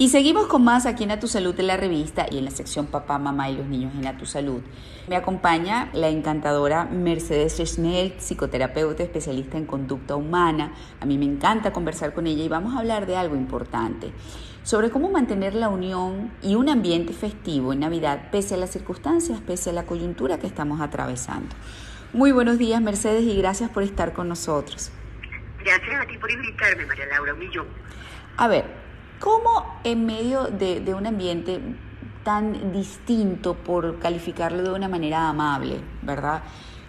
Y seguimos con más aquí en A Tu Salud de la revista y en la sección Papá, Mamá y los niños en A Tu Salud. Me acompaña la encantadora Mercedes Schnell, psicoterapeuta especialista en conducta humana. A mí me encanta conversar con ella y vamos a hablar de algo importante, sobre cómo mantener la unión y un ambiente festivo en Navidad pese a las circunstancias, pese a la coyuntura que estamos atravesando. Muy buenos días Mercedes y gracias por estar con nosotros. Gracias a ti por invitarme, María Laura, millón. A ver, ¿Cómo en medio de, un ambiente tan distinto, por calificarlo de una manera amable, ¿verdad?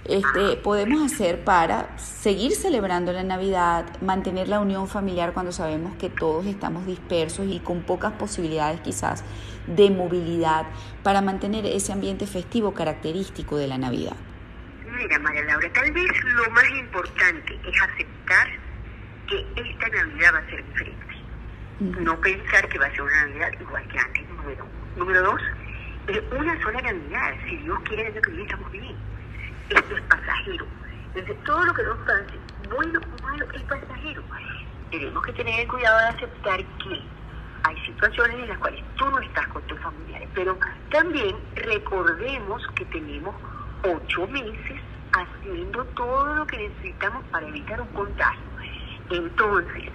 Este, podemos hacer para seguir celebrando la Navidad, mantener la unión familiar cuando sabemos que todos estamos dispersos y con pocas posibilidades quizás de movilidad para mantener ese ambiente festivo característico de la Navidad? Mira, María Laura, tal vez lo más importante es aceptar que esta Navidad va a ser diferente no pensar que va a ser una Navidad igual que antes, número Número dos, es una sola Navidad. Si Dios quiere, el año que viene estamos bien. Esto es pasajero. Entonces, todo lo que nos pase, bueno o malo, es pasajero. Tenemos que tener el cuidado de aceptar que hay situaciones en las cuales tú no estás con tus familiares, pero también recordemos que tenemos ocho meses haciendo todo lo que necesitamos para evitar un contagio. Entonces,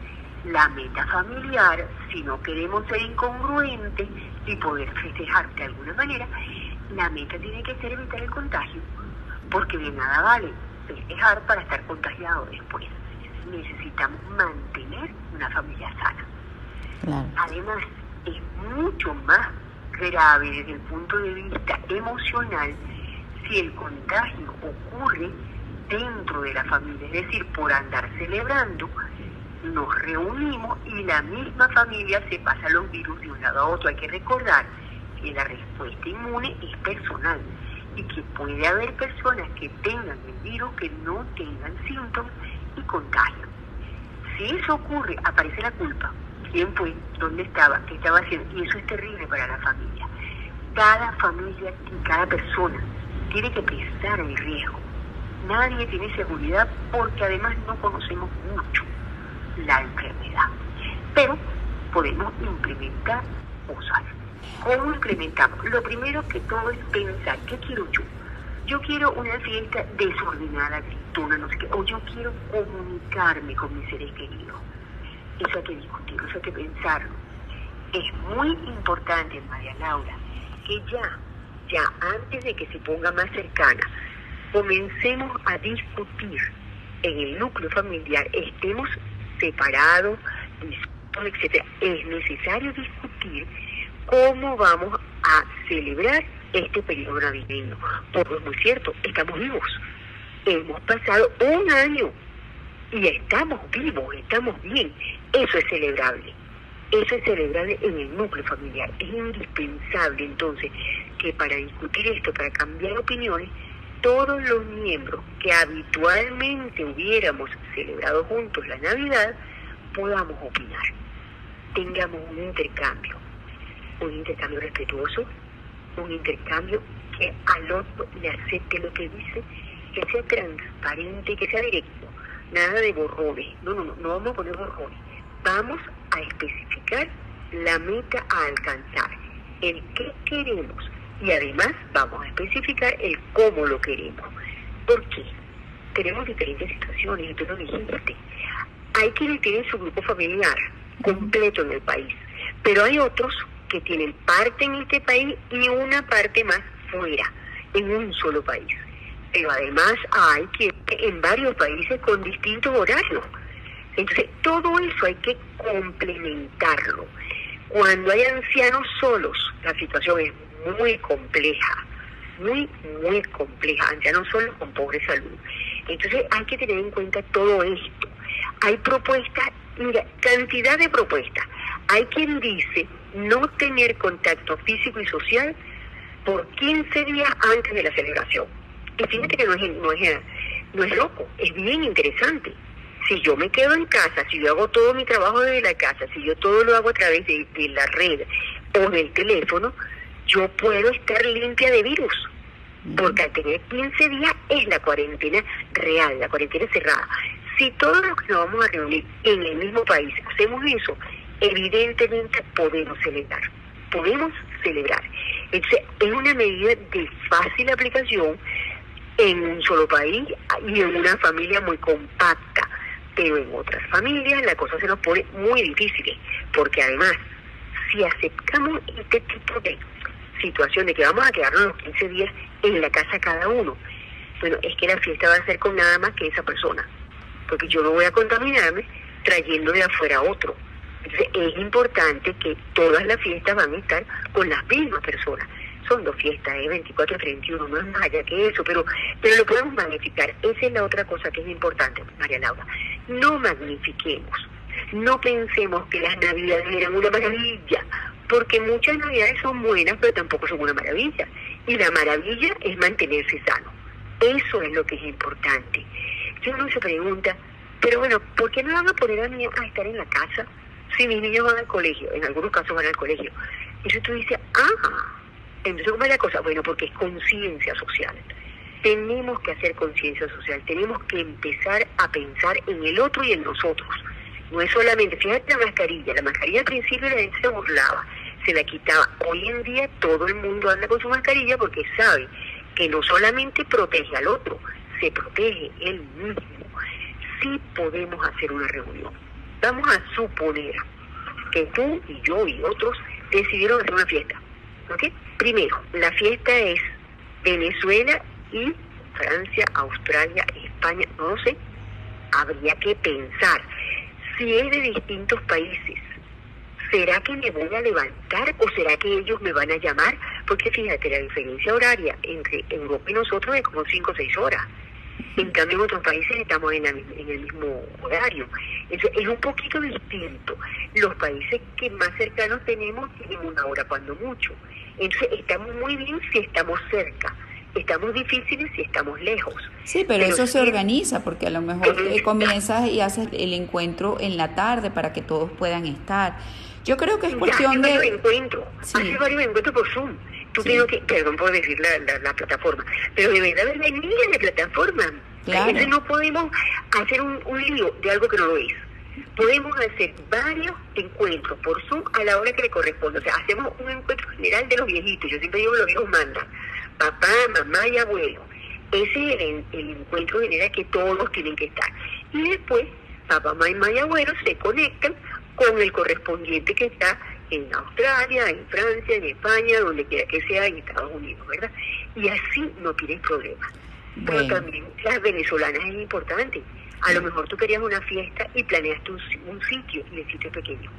la meta familiar, si no queremos ser incongruentes y poder festejar de alguna manera, la meta tiene que ser evitar el contagio, porque de nada vale festejar para estar contagiado después. Necesitamos mantener una familia sana. Además, es mucho más grave desde el punto de vista emocional si el contagio ocurre dentro de la familia, es decir, por andar celebrando nos reunimos y la misma familia se pasa los virus de un lado a otro. Hay que recordar que la respuesta inmune es personal y que puede haber personas que tengan el virus que no tengan síntomas y contagian. Si eso ocurre, aparece la culpa. ¿Quién fue? ¿Dónde estaba? ¿Qué estaba haciendo? Y eso es terrible para la familia. Cada familia y cada persona tiene que pensar el riesgo. Nadie tiene seguridad porque además no conocemos mucho la enfermedad. Pero podemos implementar cosas. ¿Cómo implementamos? Lo primero que todo es pensar, ¿qué quiero yo? Yo quiero una fiesta desordenada, gritona, no sé qué, o yo quiero comunicarme con mis seres queridos. Eso hay que discutirlo, eso hay que pensarlo. Es muy importante, María Laura, que ya, ya antes de que se ponga más cercana, comencemos a discutir en el núcleo familiar, estemos separado, etcétera. Es necesario discutir cómo vamos a celebrar este periodo navideño. Porque es muy cierto, estamos vivos. Hemos pasado un año y estamos vivos, estamos bien. Eso es celebrable. Eso es celebrable en el núcleo familiar. Es indispensable entonces que para discutir esto, para cambiar opiniones, todos los miembros que habitualmente hubiéramos celebrado juntos la Navidad podamos opinar, tengamos un intercambio, un intercambio respetuoso, un intercambio que al otro le acepte lo que dice, que sea transparente, que sea directo, nada de borrones, no, no, no, no vamos a poner borrones, vamos a especificar la meta a alcanzar, el qué queremos, y además vamos a especificar el cómo lo queremos. ¿Por qué? Tenemos diferentes situaciones, tú lo dijiste. Hay quienes tienen su grupo familiar completo en el país, pero hay otros que tienen parte en este país y una parte más fuera, en un solo país. Pero además hay que en varios países con distintos horarios. Entonces, todo eso hay que complementarlo. Cuando hay ancianos solos, la situación es muy compleja, muy, muy compleja, no solo con pobre salud. Entonces hay que tener en cuenta todo esto. Hay propuestas, mira, cantidad de propuestas. Hay quien dice no tener contacto físico y social por 15 días antes de la celebración. Y fíjate que no es, no es, no es loco, es bien interesante. Si yo me quedo en casa, si yo hago todo mi trabajo desde la casa, si yo todo lo hago a través de, de la red o del teléfono, yo puedo estar limpia de virus. Porque al tener 15 días es la cuarentena real, la cuarentena cerrada. Si todos los que nos vamos a reunir en el mismo país hacemos eso, evidentemente podemos celebrar, podemos celebrar. Entonces, es una medida de fácil aplicación en un solo país y en una familia muy compacta, pero en otras familias la cosa se nos pone muy difícil, porque además, si aceptamos este tipo de situación de que vamos a quedarnos los 15 días en la casa cada uno, bueno, es que la fiesta va a ser con nada más que esa persona, porque yo no voy a contaminarme trayendo de afuera a otro. Entonces es importante que todas las fiestas van a estar con las mismas personas. Son dos fiestas, ¿eh? 24 y 31, no es más allá que eso, pero, pero lo podemos magnificar. Esa es la otra cosa que es importante, María Laura. No magnifiquemos, no pensemos que las navidades eran una maravilla, porque muchas navidades son buenas, pero tampoco son una maravilla. Y la maravilla es mantenerse sano. Eso es lo que es importante. Si uno se pregunta, pero bueno, ¿por qué no van a poner a mí a estar en la casa si mis niños van al colegio? En algunos casos van al colegio. Y eso tú dices, ah, entonces ¿cómo es la cosa? Bueno, porque es conciencia social. Tenemos que hacer conciencia social, tenemos que empezar a pensar en el otro y en nosotros. No es solamente, fíjate la mascarilla, la mascarilla al principio la gente se burlaba, se la quitaba. Hoy en día todo el mundo anda con su mascarilla porque sabe que no solamente protege al otro, se protege él mismo. Sí podemos hacer una reunión. Vamos a suponer que tú y yo y otros decidieron hacer una fiesta. ¿Ok? Primero, la fiesta es Venezuela y Francia, Australia, España, no lo sé. Habría que pensar si es de distintos países ¿será que me voy a levantar o será que ellos me van a llamar? Porque fíjate, la diferencia horaria entre Europa y nosotros es como 5 o 6 horas. En cambio, en otros países estamos en, en el mismo horario. Entonces, es un poquito distinto. Los países que más cercanos tenemos tienen una hora cuando mucho. Entonces, estamos muy bien si estamos cerca estamos difíciles si estamos lejos. Sí, pero, eso se organiza porque a lo mejor comienzas y haces el encuentro en la tarde para que todos puedan estar. Yo creo que es cuestión de... encuentro, hace varios encuentros por Zoom. Tú tienes que, perdón por decir la, la, plataforma, pero de verdad es en la plataforma. Claro. Entonces no podemos hacer un, un lío de algo que no lo es. Podemos hacer varios encuentros por Zoom a la hora que le corresponde. O sea, hacemos un encuentro general de los viejitos. Yo siempre digo que los viejos mandan. Papá, mamá y abuelo. Ese es el, el encuentro general que todos tienen que estar. Y después, papá, mamá y abuelo se conectan con el correspondiente que está en Australia, en Francia, en España, donde quiera que sea, en Estados Unidos, ¿verdad? Y así no tienes problema. Pero también las venezolanas es importante. A lo mejor tú querías una fiesta y planeaste un, un sitio y el sitio es pequeño.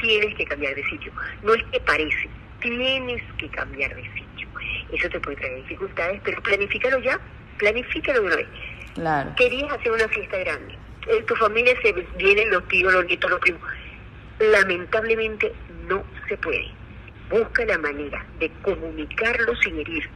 Tienes que cambiar de sitio. No es que parece, tienes que cambiar de sitio. Eso te puede traer dificultades, pero planifícalo ya, planifícalo de una vez. Claro. Querías hacer una fiesta grande en tu familia se vienen los tíos, los nietos, los primos. Lamentablemente no se puede. Busca la manera de comunicarlo sin herir.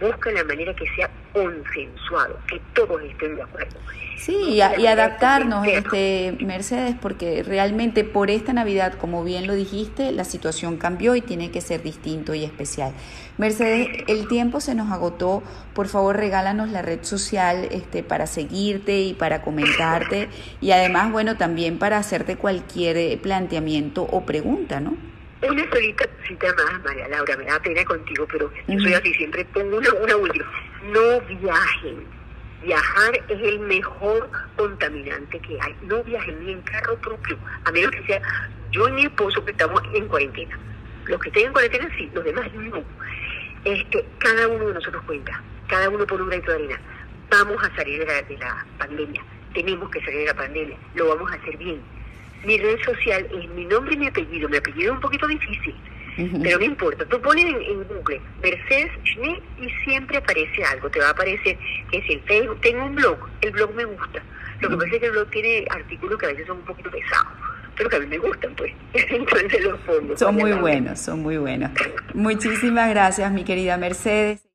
Busca la manera que sea consensuado, que todos estén de acuerdo. Sí, y, adaptarnos, este, Mercedes, porque realmente por esta Navidad, como bien lo dijiste, la situación cambió y tiene que ser distinto y especial. Mercedes, el tiempo se nos agotó. Por favor, regálanos la red social este, para seguirte y para comentarte y además, bueno, también para hacerte cualquier eh, planteamiento o pregunta, ¿no? Una solita cita más, María Laura, me da pena contigo, pero yo soy así, siempre pongo una, una última. No viajen Viajar es el mejor contaminante que hay. No viajen ni en carro propio, a menos que sea yo y mi esposo que estamos en cuarentena. Los que estén en cuarentena sí, los demás no. Este, cada uno de nosotros cuenta, cada uno por un granito de arena. Vamos a salir de la, de la pandemia, tenemos que salir de la pandemia, lo vamos a hacer bien. Mi red social es mi nombre y mi apellido, mi apellido es un poquito difícil, pero no importa, tú pones en, Google Mercedes Schneid y siempre aparece algo, te va a aparecer que es el Facebook, tengo un blog, el blog me gusta. Lo que pasa es que el blog tiene artículos que a veces son un poquito pesados, pero que a mí me gustan, pues. Entonces los pongo. Son muy buenos, son muy buenos. Muchísimas gracias, mi querida Mercedes.